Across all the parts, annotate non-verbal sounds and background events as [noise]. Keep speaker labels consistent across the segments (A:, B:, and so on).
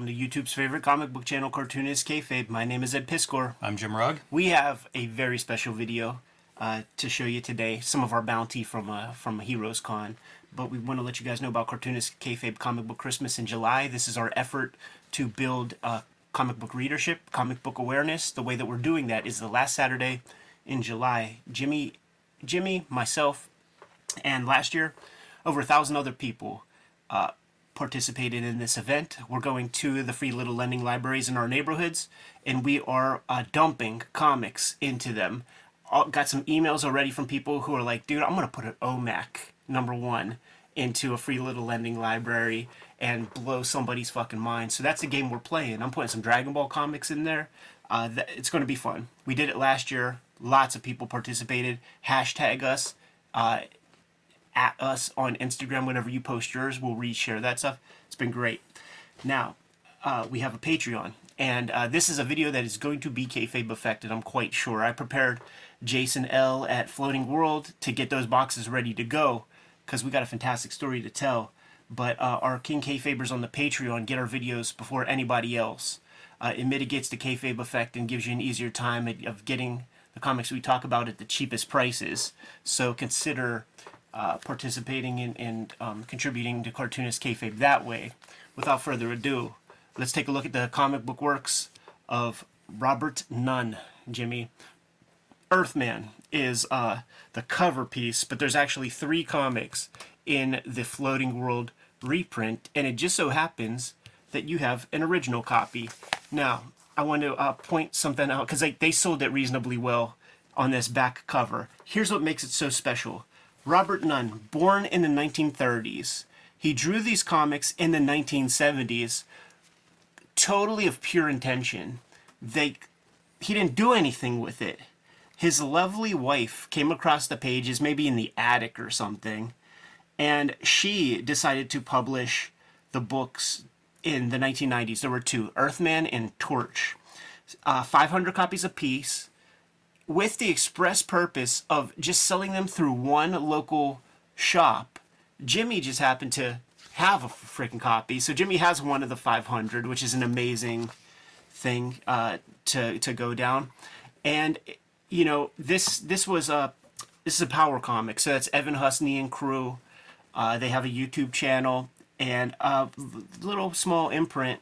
A: welcome to YouTube's favorite comic book channel, Cartoonist Kayfabe. My name is Ed Piskor.
B: I'm Jim Rugg.
A: We have a very special video uh, to show you today. Some of our bounty from uh, from Heroes Con, but we want to let you guys know about Cartoonist Kayfabe Comic Book Christmas in July. This is our effort to build uh, comic book readership, comic book awareness. The way that we're doing that is the last Saturday in July. Jimmy, Jimmy, myself, and last year, over a thousand other people uh, participated in this event. We're going to the free little lending libraries in our neighborhoods, and we are uh, dumping comics into them. All, got some emails already from people who are like, dude, I'm going to put an OMAC number one into a free little lending library and blow somebody's fucking mind. So that's the game we're playing. I'm putting some Dragon Ball comics in there. Uh, th- it's going to be fun. We did it last year. Lots of people participated. Hashtag us. Uh, at us on Instagram whenever you post yours. We'll reshare that stuff. It's been great. Now, uh, we have a Patreon, and uh, this is a video that is going to be kayfabe affected. I'm quite sure. I prepared Jason L at Floating World to get those boxes ready to go because we got a fantastic story to tell. But uh, our King Kayfabers on the Patreon get our videos before anybody else. Uh, it mitigates the kayfabe effect and gives you an easier time of getting the comics we talk about at the cheapest prices. So consider uh, participating in and um, contributing to Cartoonist Kayfabe that way. Without further ado, let's take a look at the comic book works of Robert Nunn, Jimmy. Earthman is uh, the cover piece, but there's actually three comics in the Floating World reprint, and it just so happens that you have an original copy. Now, I want to uh, point something out because they, they sold it reasonably well on this back cover. Here's what makes it so special Robert Nunn, born in the 1930s, he drew these comics in the 1970s totally of pure intention. They he didn't do anything with it. His lovely wife came across the pages maybe in the attic or something and she decided to publish the books in the 1990s. There were two, Earthman and Torch. Uh, 500 copies apiece with the express purpose of just selling them through one local shop. Jimmy just happened to have a freaking copy, so Jimmy has one of the 500, which is an amazing thing uh, to to go down. And you know this this was a this is a power comic, so that's Evan Husney and crew. Uh, they have a YouTube channel and a little small imprint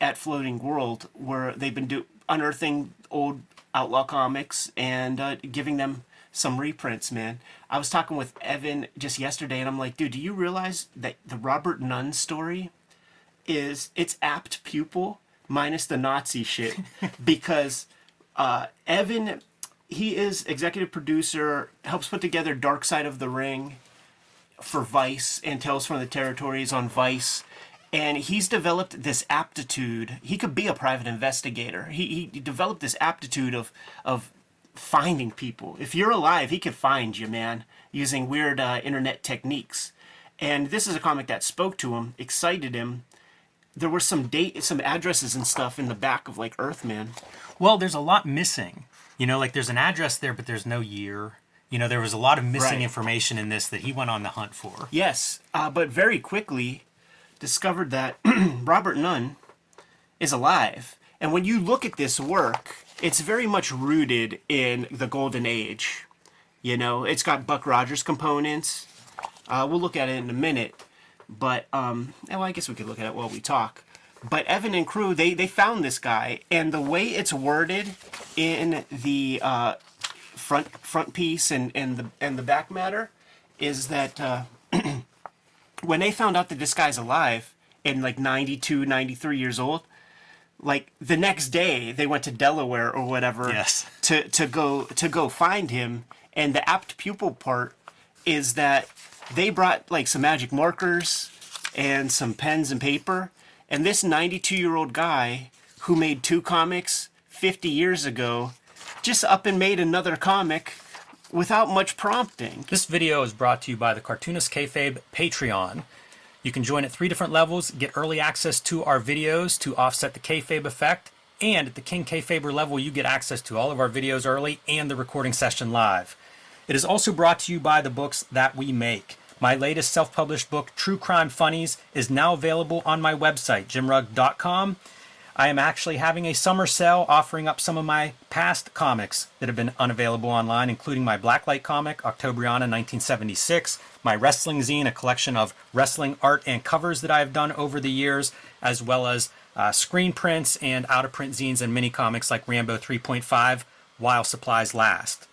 A: at Floating World where they've been do- unearthing old Outlaw Comics and uh, giving them some reprints, man. I was talking with Evan just yesterday, and I'm like, dude, do you realize that the Robert Nunn story is it's apt pupil minus the Nazi shit [laughs] because uh, Evan, he is executive producer, helps put together Dark Side of the Ring for Vice and Tales from the Territories on Vice and he's developed this aptitude. He could be a private investigator. He, he developed this aptitude of of finding people. If you're alive, he could find you, man, using weird uh, internet techniques. And this is a comic that spoke to him, excited him. There were some date, some addresses and stuff in the back of like Earthman.
B: Well, there's a lot missing. You know, like there's an address there, but there's no year. You know, there was a lot of missing right. information in this that he went on the hunt for.
A: Yes, uh, but very quickly discovered that [clears throat] Robert Nunn is alive. And when you look at this work, it's very much rooted in the golden age. You know, it's got Buck Rogers components. Uh, we'll look at it in a minute. But, um, well, I guess we could look at it while we talk. But Evan and crew, they, they found this guy, and the way it's worded in the uh, front front piece and, and the and the back matter is that uh, when they found out that this guy's alive and like 92 93 years old like the next day they went to delaware or whatever
B: yes.
A: to, to go to go find him and the apt pupil part is that they brought like some magic markers and some pens and paper and this 92 year old guy who made two comics 50 years ago just up and made another comic without much prompting.
B: This video is brought to you by the Cartoonist Kayfabe Patreon. You can join at three different levels, get early access to our videos to offset the kayfabe effect, and at the King Kayfaber level, you get access to all of our videos early and the recording session live. It is also brought to you by the books that we make. My latest self published book, True Crime Funnies, is now available on my website, jimrugg.com. I am actually having a summer sale offering up some of my past comics that have been unavailable online, including my Blacklight comic, Octobriana 1976, my wrestling zine, a collection of wrestling art and covers that I have done over the years, as well as uh, screen prints and out of print zines and mini comics like Rambo 3.5 while supplies last.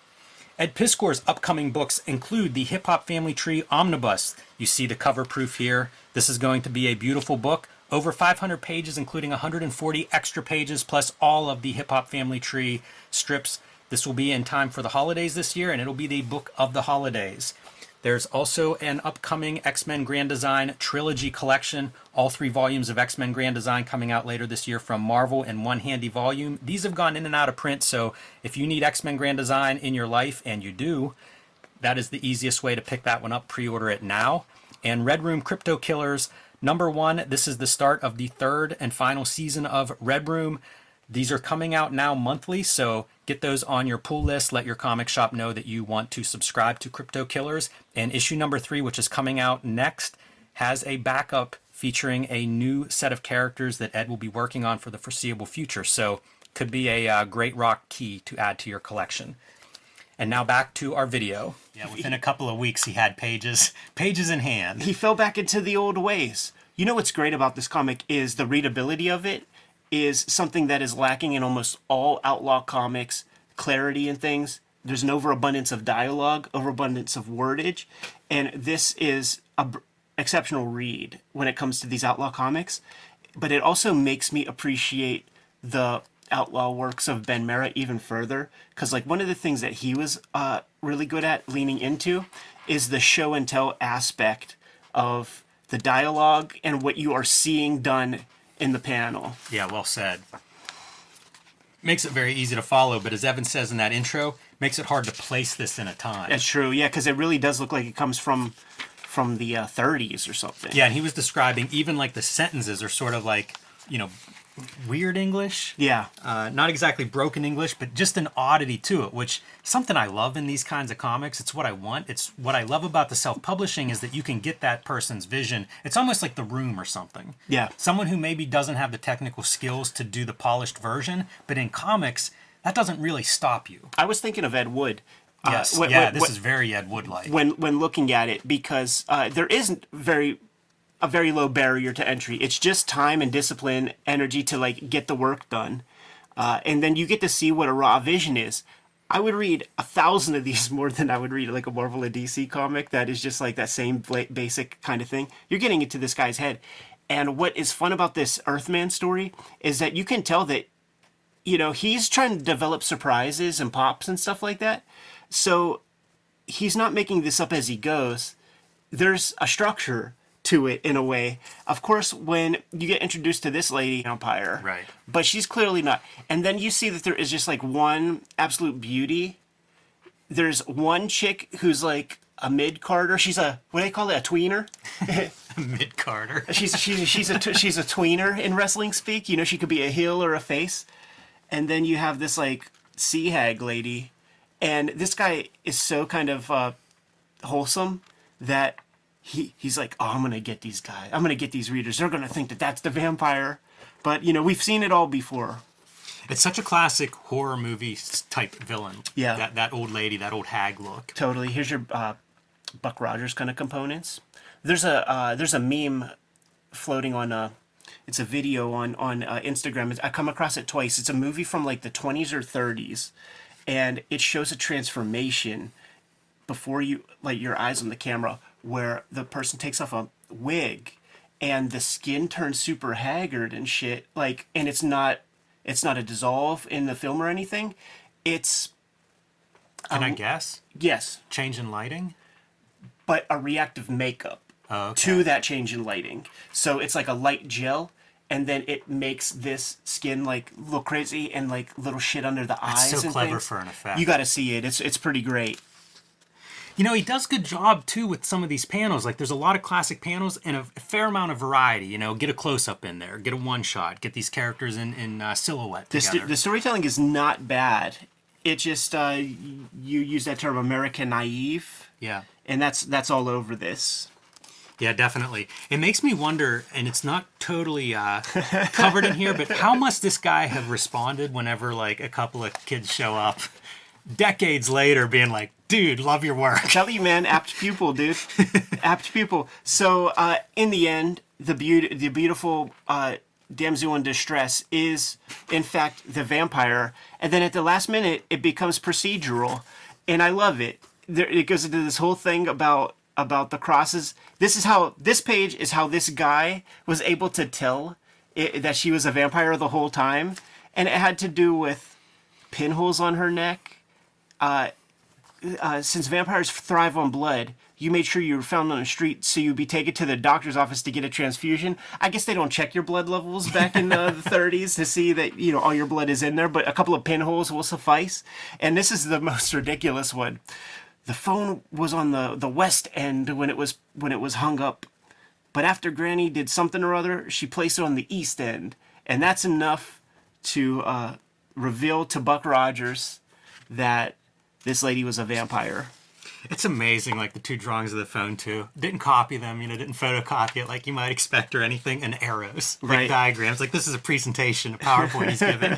B: Ed Piskor's upcoming books include the Hip Hop Family Tree Omnibus. You see the cover proof here. This is going to be a beautiful book over 500 pages, including 140 extra pages, plus all of the Hip Hop Family Tree strips. This will be in time for the holidays this year, and it'll be the book of the holidays. There's also an upcoming X Men Grand Design trilogy collection, all three volumes of X Men Grand Design coming out later this year from Marvel in one handy volume. These have gone in and out of print, so if you need X Men Grand Design in your life, and you do, that is the easiest way to pick that one up. Pre order it now. And Red Room Crypto Killers Number one, this is the start of the third and final season of Red Room. These are coming out now monthly, so get those on your pull list. Let your comic shop know that you want to subscribe to Crypto Killers. And issue number three, which is coming out next, has a backup featuring a new set of characters that Ed will be working on for the foreseeable future. So, could be a uh, great rock key to add to your collection. And now back to our video. Yeah, within a couple of weeks, he had pages, [laughs] pages in hand.
A: He fell back into the old ways. You know what's great about this comic is the readability of it is something that is lacking in almost all outlaw comics. Clarity and things. There's an overabundance of dialogue, overabundance of wordage, and this is a b- exceptional read when it comes to these outlaw comics. But it also makes me appreciate the outlaw works of Ben Marra even further because like one of the things that he was uh, really good at leaning into is the show and tell aspect of the dialogue and what you are seeing done in the panel.
B: Yeah, well said. Makes it very easy to follow, but as Evan says in that intro, makes it hard to place this in a time.
A: That's true. Yeah, because it really does look like it comes from from the uh, 30s or something.
B: Yeah, and he was describing even like the sentences are sort of like you know weird English.
A: Yeah.
B: Uh, not exactly broken English, but just an oddity to it, which something I love in these kinds of comics. It's what I want. It's what I love about the self-publishing is that you can get that person's vision. It's almost like the room or something.
A: Yeah.
B: Someone who maybe doesn't have the technical skills to do the polished version, but in comics, that doesn't really stop you.
A: I was thinking of Ed Wood.
B: Yes. Uh, when, yeah, when, this when, is very Ed Wood like.
A: When when looking at it, because uh, there isn't very a very low barrier to entry. It's just time and discipline, energy to like get the work done, uh, and then you get to see what a raw vision is. I would read a thousand of these [laughs] more than I would read like a Marvel or DC comic that is just like that same basic kind of thing. You're getting into this guy's head. And what is fun about this Earthman story is that you can tell that, you know, he's trying to develop surprises and pops and stuff like that. So he's not making this up as he goes. There's a structure to it in a way. Of course, when you get introduced to this lady vampire,
B: right?
A: But she's clearly not. And then you see that there is just like one absolute beauty. There's one chick who's like a mid carder. She's a what do they call it? A tweener. [laughs]
B: A mid carder.
A: she's she's she's a she's a tweener in wrestling speak. You know, she could be a heel or a face. And then you have this like sea hag lady, and this guy is so kind of uh, wholesome that he he's like, oh, I'm gonna get these guys. I'm gonna get these readers. They're gonna think that that's the vampire. But you know, we've seen it all before.
B: It's such a classic horror movie type villain.
A: Yeah,
B: that that old lady, that old hag look.
A: Totally. Here's your uh, Buck Rogers kind of components. There's a uh, there's a meme floating on a. Uh, it's a video on on uh, Instagram. I come across it twice. It's a movie from like the 20s or 30s, and it shows a transformation before you like your eyes on the camera where the person takes off a wig and the skin turns super haggard and shit like and it's not it's not a dissolve in the film or anything. It's
B: can um, i guess?
A: Yes.
B: Change in lighting?
A: But a reactive makeup
B: oh, okay.
A: to that change in lighting. So it's like a light gel and then it makes this skin like look crazy and like little shit under the eyes
B: so clever
A: things.
B: for an effect.
A: You got to see it. It's it's pretty great
B: you know, he does good job too with some of these panels. Like there's a lot of classic panels and a fair amount of variety. You know, get a close up in there, get a one shot, get these characters in in uh, silhouette
A: the,
B: together.
A: the storytelling is not bad. it just uh, you use that term American naive,
B: Yeah.
A: and that's that's all over this.
B: Yeah, definitely. It makes me wonder, and it's not totally uh, covered in here, but how must this guy have responded whenever like a couple of kids show up decades later, being like, "Dude, love your work."
A: Tell you, man, apt pupil, dude, [laughs] apt pupil. So uh, in the end, the beauty, the beautiful uh, damsel in distress is in fact the vampire, and then at the last minute, it becomes procedural, and I love it. There, it goes into this whole thing about about the crosses. This is how this page is how this guy was able to tell it, that she was a vampire the whole time, and it had to do with pinholes on her neck. Uh, since vampires thrive on blood, you made sure you were found on the street so you'd be taken to the doctor's office to get a transfusion. I guess they don't check your blood levels back in uh, the 30s [laughs] to see that you know all your blood is in there, but a couple of pinholes will suffice. And this is the [laughs] most ridiculous one. The phone was on the, the west end when it was when it was hung up, but after Granny did something or other, she placed it on the east end, and that's enough to uh, reveal to Buck Rogers that this lady was a vampire.
B: It's amazing, like the two drawings of the phone too. Didn't copy them, you know, didn't photocopy it like you might expect or anything, and arrows, like
A: Right.
B: diagrams. Like this is a presentation, a PowerPoint he's giving.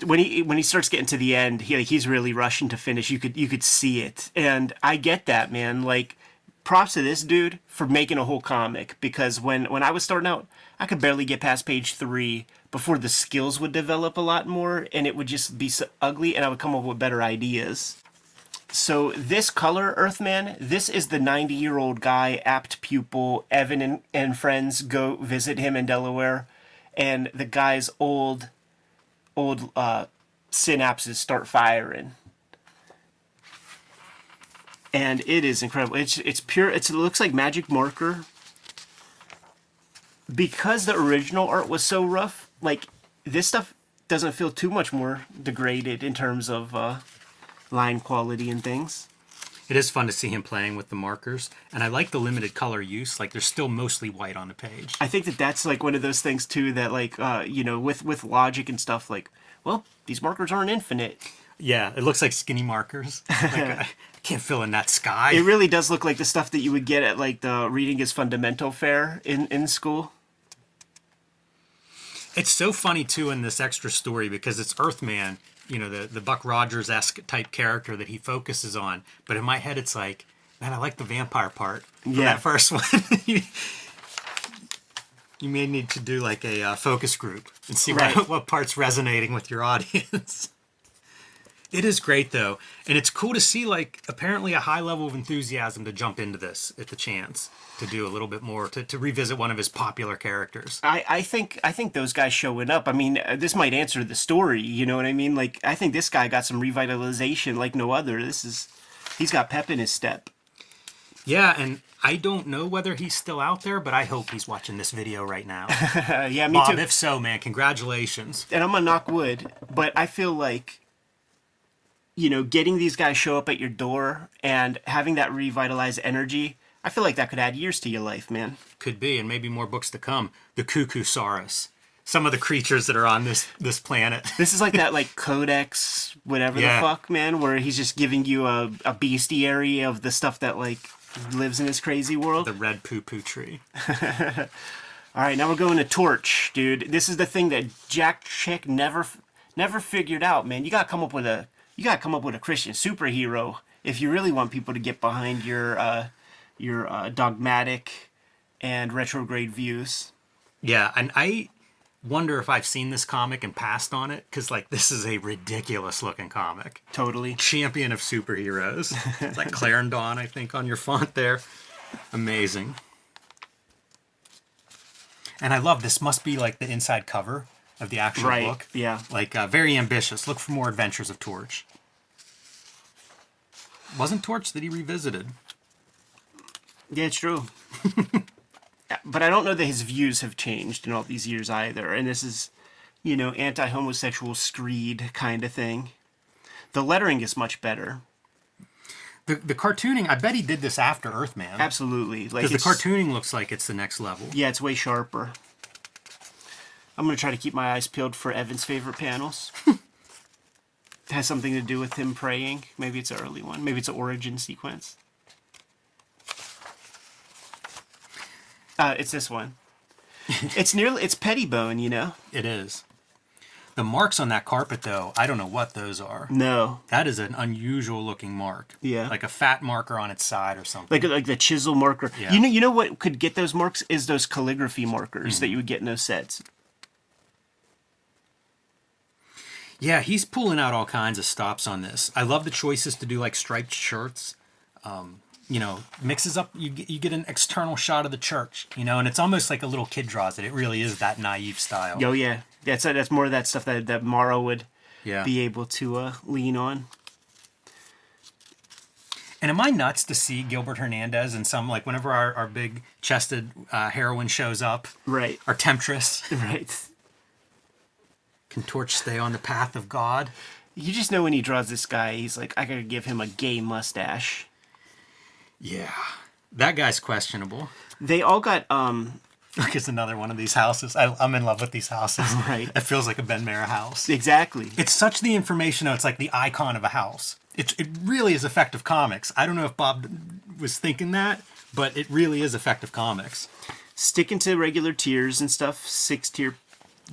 B: [laughs]
A: when he when he starts getting to the end, he like, he's really rushing to finish. You could you could see it, and I get that, man. Like, props to this dude for making a whole comic because when when I was starting out, I could barely get past page three before the skills would develop a lot more, and it would just be so ugly, and I would come up with better ideas. So this color, Earthman, this is the 90-year-old guy, apt pupil. Evan and, and friends go visit him in Delaware, and the guy's old old uh, synapses start firing. And it is incredible. It's it's pure. It's, it looks like magic marker. Because the original art was so rough, like this stuff doesn't feel too much more degraded in terms of uh, line quality and things.
B: It is fun to see him playing with the markers, and I like the limited color use. Like they're still mostly white on the page.
A: I think that that's like one of those things too that like uh, you know with with logic and stuff like well these markers aren't infinite.
B: Yeah, it looks like skinny markers. [laughs] Like, I can't fill in that sky.
A: It really does look like the stuff that you would get at like the reading is fundamental fair in in school.
B: It's so funny too in this extra story because it's Earthman, you know, the the Buck Rogers esque type character that he focuses on. But in my head, it's like, man, I like the vampire part. from
A: Yeah.
B: that first [laughs] one. you, you may need to do like a uh, focus group and see
A: Right.
B: what, [laughs] what parts resonating with your audience. It is great though, and it's cool to see like apparently a high level of enthusiasm to jump into this at the chance to do a little bit more to, to revisit one of his popular characters.
A: I, I think I think those guys showing up. I mean, uh, this might answer the story. You know what I mean? Like I think this guy got some revitalization like no other. This is he's got pep in his step.
B: Yeah, and I don't know whether he's still out there, but I hope he's watching this video right now. [laughs]
A: Yeah, me
B: Bob,
A: too.
B: if so, man, congratulations.
A: and I'm gonna knock wood, but I feel like, you know, getting these guys show up at your door and having that revitalized energy, I feel like that could add years to your life, man.
B: Could be, and maybe more books to come. The Cuckoo Saurus. Some of the creatures that are on this this planet. [laughs]
A: This is like that, like [laughs] Codex, whatever
B: Yeah.
A: the fuck, man, where he's just giving you a, a bestiary of the stuff that like lives in this crazy world.
B: the red poo poo tree. [laughs]
A: All right, now we're going to Torch, dude. This is the thing that Jack Chick never never figured out, man. You got to come up with a you got to come up with a Christian superhero if you really want people to get behind your uh your uh, dogmatic and retrograde views.
B: Yeah, and I wonder if I've seen this comic and passed on it because like this is a ridiculous looking comic.
A: Totally.
B: Champion of superheroes. [laughs] it's like Clarendon, I think, on your font there. Amazing. And I love this. Must be like the inside cover of the actual
A: Right.
B: book.
A: Yeah.
B: Like uh, very ambitious. Look for more adventures of Torch. Wasn't Torch that he revisited?
A: Yeah, it's true. [laughs] Uh, but I don't know that his views have changed in all these years either. And this is, you know, anti-homosexual screed kind of thing. The lettering is much better.
B: The the cartooning. I bet he did this after Earthman.
A: Absolutely. Like
B: the cartooning looks like it's the next level.
A: Yeah, it's way sharper. I'm gonna try to keep my eyes peeled for Evan's favorite panels. [laughs] has something to do with him praying. Maybe it's an early one. Maybe it's an origin sequence. Uh, it's this one. [laughs] it's nearly it's Pettibon, you know.
B: It is. The marks on that carpet, though, I don't know what those are.
A: No,
B: That is an unusual looking mark.
A: Yeah.
B: Like a fat marker on its side or something.
A: like like the chisel marker.
B: Yeah.
A: You know, you know what could get those marks is those calligraphy markers that you would get in those sets.
B: Yeah, he's pulling out all kinds of stops on this. I love the choices to do like striped shirts. Um, you know, mixes up. You get, you get an external shot of the church. You know, and it's almost like a little kid draws it. It really is that naive style.
A: Oh yeah, that's that's more of that stuff that that Marra would
B: yeah.
A: be able to uh, lean on.
B: And am I nuts to see Gilbert Hernandez and some like whenever our, our big chested uh, heroine shows up,
A: Right,
B: our temptress [laughs]
A: right.
B: Can torch stay on the path of God.
A: You just know when he draws this guy, he's like, I gotta give him a gay mustache.
B: Yeah, that guy's questionable.
A: They all got um
B: Look, it's another one of these houses. I, I'm in love with these houses. [laughs]
A: Right.
B: It feels like a Ben Marra house.
A: exactly.
B: It's such the information, though. It's like the icon of a house. It, it really is effective comics. I don't know if Bob was thinking that, but it really is effective comics.
A: Sticking to regular tiers and stuff, six tier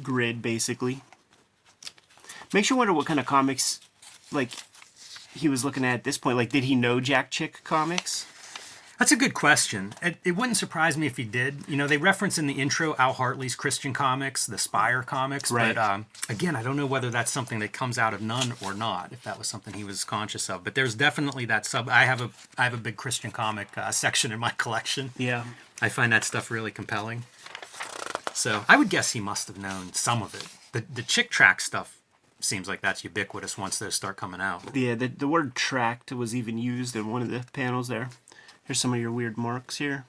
A: grid basically. Makes you wonder what kind of comics like he was looking at at this point. Like, did he know Jack Chick comics?
B: That's a good question. It, it wouldn't surprise me if he did. You know, they reference in the intro Al Hartley's Christian comics, the Spire comics,
A: Right.
B: but um, again, I don't know whether that's something that comes out of Nunn or not. If that was something he was conscious of, but there's definitely that sub. I have a I have a big Christian comic uh, section in my [laughs] collection.
A: Yeah.
B: I find that stuff really compelling. So I would guess he must have known some of it. The the Chick tract stuff seems like that's ubiquitous once those start coming out.
A: Yeah, the, the word tract was even used in one of the panels there. Here's some of your weird marks here.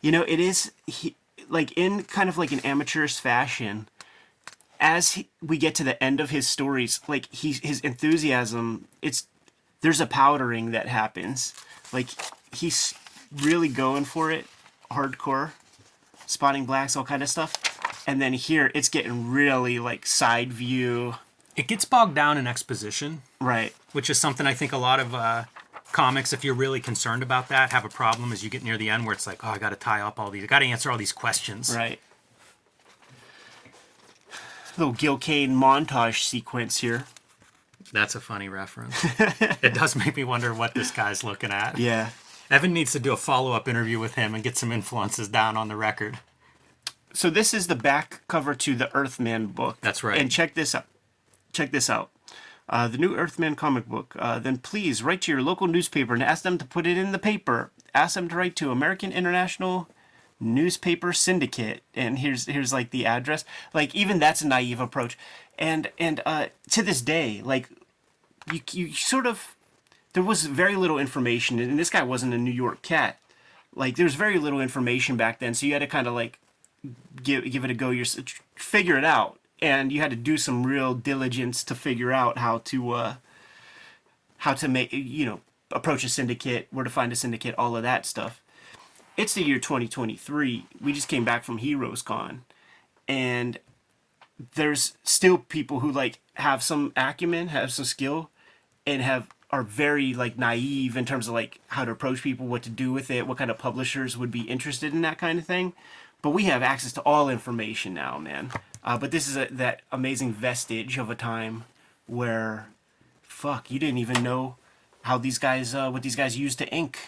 A: You know, it is he, like in kind of like an amateurish fashion. As he, we get to the end of his stories, like he his enthusiasm, it's there's a powdering that happens. Like he's really going for it, hardcore, spotting blacks, all kind of stuff. And then here, it's getting really like side view,
B: It gets bogged down in exposition,
A: right?
B: which is something I think a lot of uh, comics, if you're really concerned about that, have a problem as you get near the end where it's like, oh, I got to tie up all these, I got to answer all these questions.
A: Right. Little Gil Kane montage sequence here.
B: That's a funny reference. [laughs] it does make me wonder what this guy's looking at.
A: Yeah.
B: Evan needs to do a follow up interview with him and get some influences down on the record.
A: So this is the back cover to the Earthman book.
B: That's right.
A: And check this out. Check this out. Uh, the new Earthman comic book. Uh, then please write to your local newspaper and ask them to put it in the paper. Ask them to write to American International Newspaper Syndicate. And here's here's like the address. Like even that's a naive approach. And and uh, to this day, like you you sort of there was very little information, and this guy wasn't a New York cat. Like there was very little information back then, so you had to kind of like give give it a go. Your figure it out, and you had to do some real diligence to figure out how to uh, how to make you know approach a syndicate, where to find a syndicate, all of that stuff. It's the year 2023. We just came back from Heroes Con, and there's still people who like have some acumen, have some skill, and have are very like naive in terms of like how to approach people, what to do with it, what kind of publishers would be interested in that kind of thing. But we have access to all information now, man. Uh, but this is a, that amazing vestige of a time where, fuck, you didn't even know how these guys, uh, what these guys used to ink.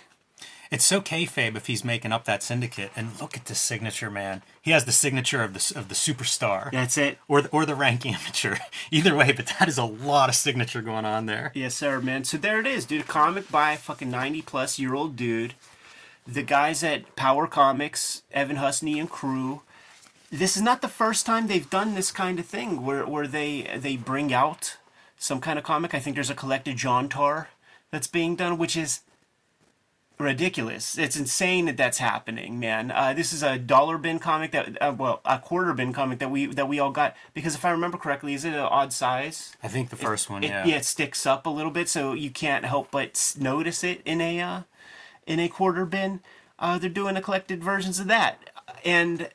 B: It's so kayfabe if he's making up that syndicate. And look at this signature, man. He has the signature of the of the superstar,
A: That's it.
B: or the, or the rank [laughs] amateur. Either way, but that is a lot of signature going on there.
A: Yes, sir, man. So there it is, dude. A comic by a fucking 90 plus year old dude. The guys at Power Comics, Evan Husney and crew. This is not the first time they've done this kind of thing where, where they they bring out some kind of comic. I think there's a collected John Tar that's being done, which is ridiculous. It's insane that that's happening, man. Uh, this is a dollar bin comic that, uh, well, a quarter bin comic that we that we all got because if I remember correctly, is it an odd size?
B: I think the first one,
A: it,
B: yeah.
A: it sticks up a little bit, so you can't help but notice it in a uh, in a quarter bin. Uh, they're doing the collected versions of that, and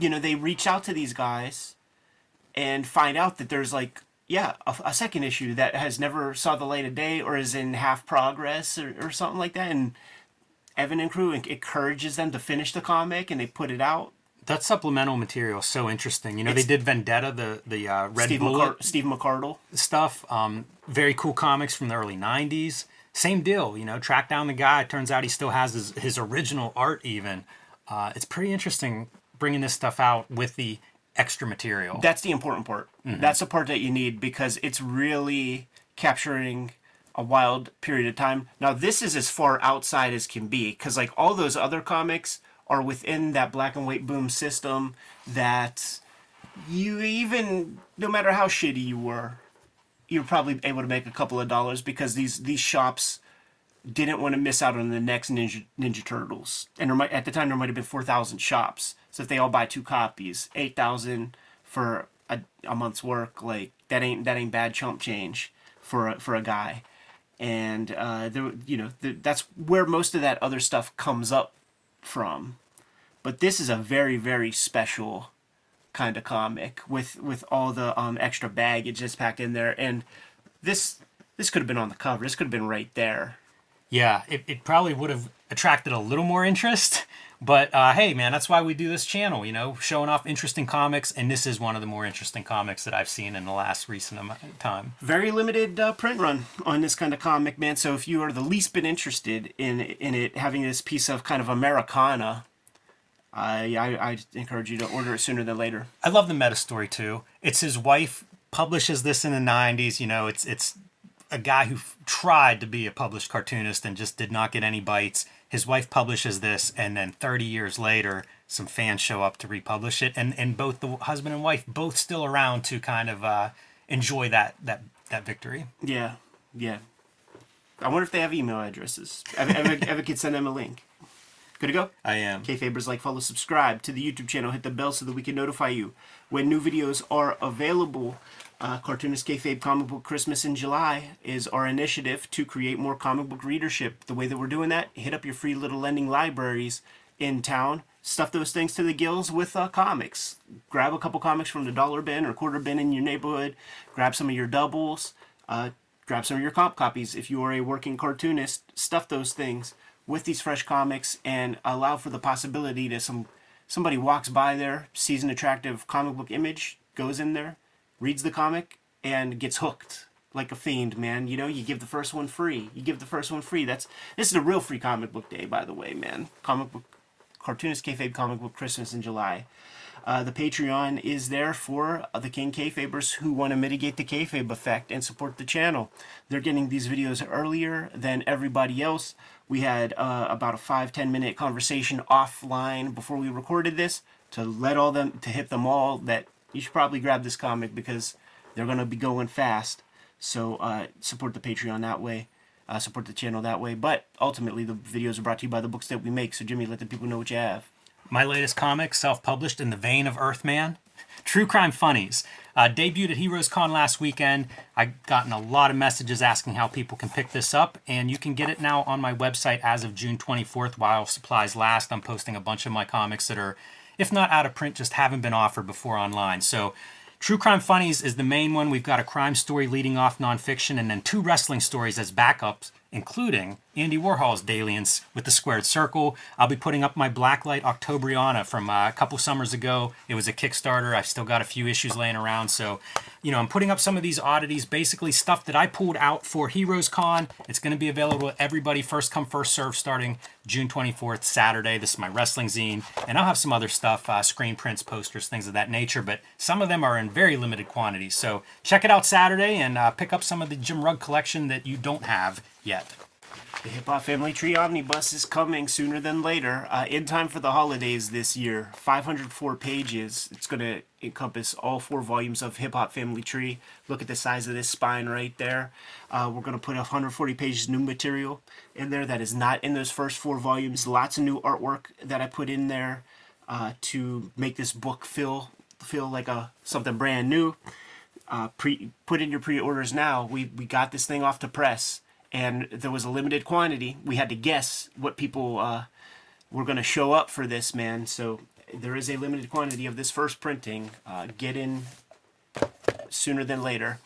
A: you know, they reach out to these guys and find out that there's like, yeah, a, a second issue that has never saw the light of day or is in half progress or, or something like that. And Evan and crew encourages them to finish the comic and they put it out.
B: That supplemental material is so interesting. You know,
A: It's-
B: they did Vendetta, the the uh, Red
A: Steve,
B: Bullet
A: McCar- Steve McCardle.
B: stuff. Um, very cool comics from the early '90s. Same deal. You know, track down the guy. Turns out he still has his, his original art. Even uh, it's pretty interesting bringing this stuff out with the extra material.
A: That's the important part. That's the part that you need because it's really capturing a wild period of time. Now, this is as far outside as can be because, like, all those other comics are within that black and white boom system that you even, no matter how shitty you were, you're probably able to make a couple of dollars because these these shops didn't want to miss out on the next Ninja Ninja Turtles. And might, at the time there might have been four thousand shops. So if they all buy two copies, eight thousand for a, a month's work, like that ain't that ain't bad chump change for a, for a guy. And uh, there, you know, the, that's where most of that other stuff comes up from. But this is a very very special kind of comic with with all the um, extra baggage that's packed in there. And this this could have been on the cover. This could have been right there
B: Yeah, it, it probably would have attracted a little more interest. But uh, hey, man, that's why we do this channel, you know, showing off interesting comics. And this is one of the more interesting comics that I've seen in the last recent time.
A: very limited uh, print run on this kind of comic man so if you are the least bit interested in in it having this piece of kind of americana I, I i encourage you to order it sooner than later
B: I love the meta story too. It's his wife publishes this in the 90s. You know, it's it's a guy who f- tried to be a published cartoonist and just did not get any bites. His wife publishes this, and then 30 years later, some fans show up to republish it, and and both the husband and wife both still around to kind of uh, enjoy that that that victory.
A: yeah yeah i wonder if they have email addresses ever, ever, [laughs] ever could send them a link good to go
B: I am.
A: Kayfabers like, follow, subscribe to the YouTube channel, hit the bell so that we can notify you when new videos are available. Uh, Cartoonist Kayfabe Comic Book Christmas in July is our initiative to create more comic book readership. The way that we're doing that, hit up your free little lending libraries in town, stuff those things to the gills with uh, comics. Grab a couple comics from the dollar bin or quarter bin in your neighborhood, grab some of your doubles, uh, grab some of your comp copies if you are a working cartoonist, stuff those things with these fresh comics and allow for the possibility that some somebody walks by there, sees an attractive comic book image, goes in there, reads the comic, and gets hooked like a fiend, man. You know, you give the first one free. You give the first one free. That's this is a real free comic book day, by the way, man. Comic book cartoonist kayfabe comic book Christmas in July. Uh, the Patreon is there for the King Kayfabers who want to mitigate the kayfabe effect and support the channel. They're getting these videos earlier than everybody else. We had uh, about a five ten minute conversation offline before we recorded this to let all them to hit them all that you should probably grab this comic because they're gonna be going fast. So uh, support the Patreon that way. Uh, support the channel that way. But ultimately, the videos are brought to you by the books that we make. So Jimmy, let the people know what you have.
B: My latest comic, self published in the vein of Earthman, True Crime Funnies. Uh, debuted at Heroes Con last weekend. I've gotten a lot of messages asking how people can pick this up, and you can get it now on my website as of June 24th while supplies last. I'm posting a bunch of my comics that are, if not out of print, just haven't been offered before online. So, True Crime Funnies is the main one. We've got a crime story leading off nonfiction, and then two wrestling stories as backups, including Andy Warhol's Dalians with the Squared Circle. I'll be putting up my Blacklight Octobriana from uh, a couple summers ago. It was a Kickstarter. I've still got a few issues laying around, so you know I'm putting up some of these oddities, basically stuff that I pulled out for Heroes Con. It's going to be available to everybody, first come first serve, starting June 24th, Saturday. This is my wrestling zine, and I'll have some other stuff, uh, screen prints, posters, things of that nature. But some of them are in very limited quantities, so check it out Saturday and uh, pick up some of the Jim Rugg collection that you don't have yet.
A: The Hip Hop Family Tree Omnibus is coming sooner than later, uh, in time for the holidays this year. 504 pages. It's going to encompass all four volumes of Hip Hop Family Tree. Look at the size of this spine right there. Uh, we're going to put 140 pages new material in there that is not in those first four volumes. Lots of new artwork that I put in there uh, to make this book feel feel like a something brand new uh, pre put in your pre-orders now. We we got this thing off to press, and there was a limited quantity. We had to guess what people uh, were going to show up for this man. So there is a limited quantity of this first printing. Uh, get in sooner than later.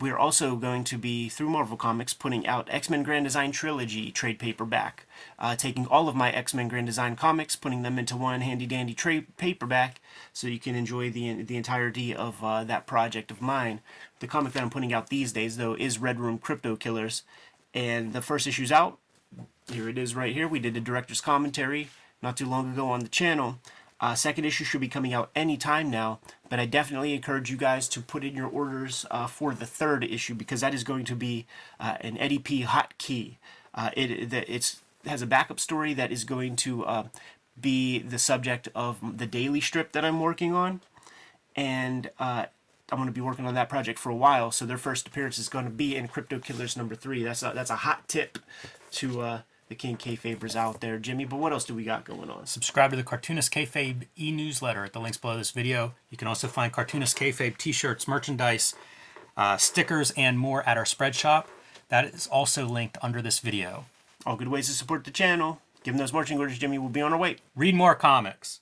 A: We're also going to be, through Marvel Comics, putting out X Men Grand Design Trilogy trade paperback. Uh, taking all of my X Men Grand Design comics, putting them into one handy dandy trade paperback so you can enjoy the, the entirety of uh, that project of mine. The comic that I'm putting out these days, though, is Red Room Crypto Killers. And the first issue's out. Here it is right here. We did a director's commentary not too long ago on the channel. Uh, second issue should be coming out anytime now, but I definitely encourage you guys to put in your orders uh, for the third issue because that is going to be uh, an Eddie P. hot key. Uh, it it's, it has a backup story that is going to uh, be the subject of the daily strip that I'm working on, and uh, I'm going to be working on that project for a while. So their first appearance is going to be in Crypto Killers number three. That's a, that's a hot tip to the King Kayfabers out there, Jimmy. But what else do we got going on?
B: Subscribe to the Cartoonist Kayfabe e-newsletter at the links below this video. You can also find Cartoonist Kayfabe t-shirts, merchandise, uh, stickers, and more at our spread shop. That is also linked under this video.
A: All good ways to support the channel. Give them those marching orders, Jimmy. We'll be on our way.
B: Read more comics.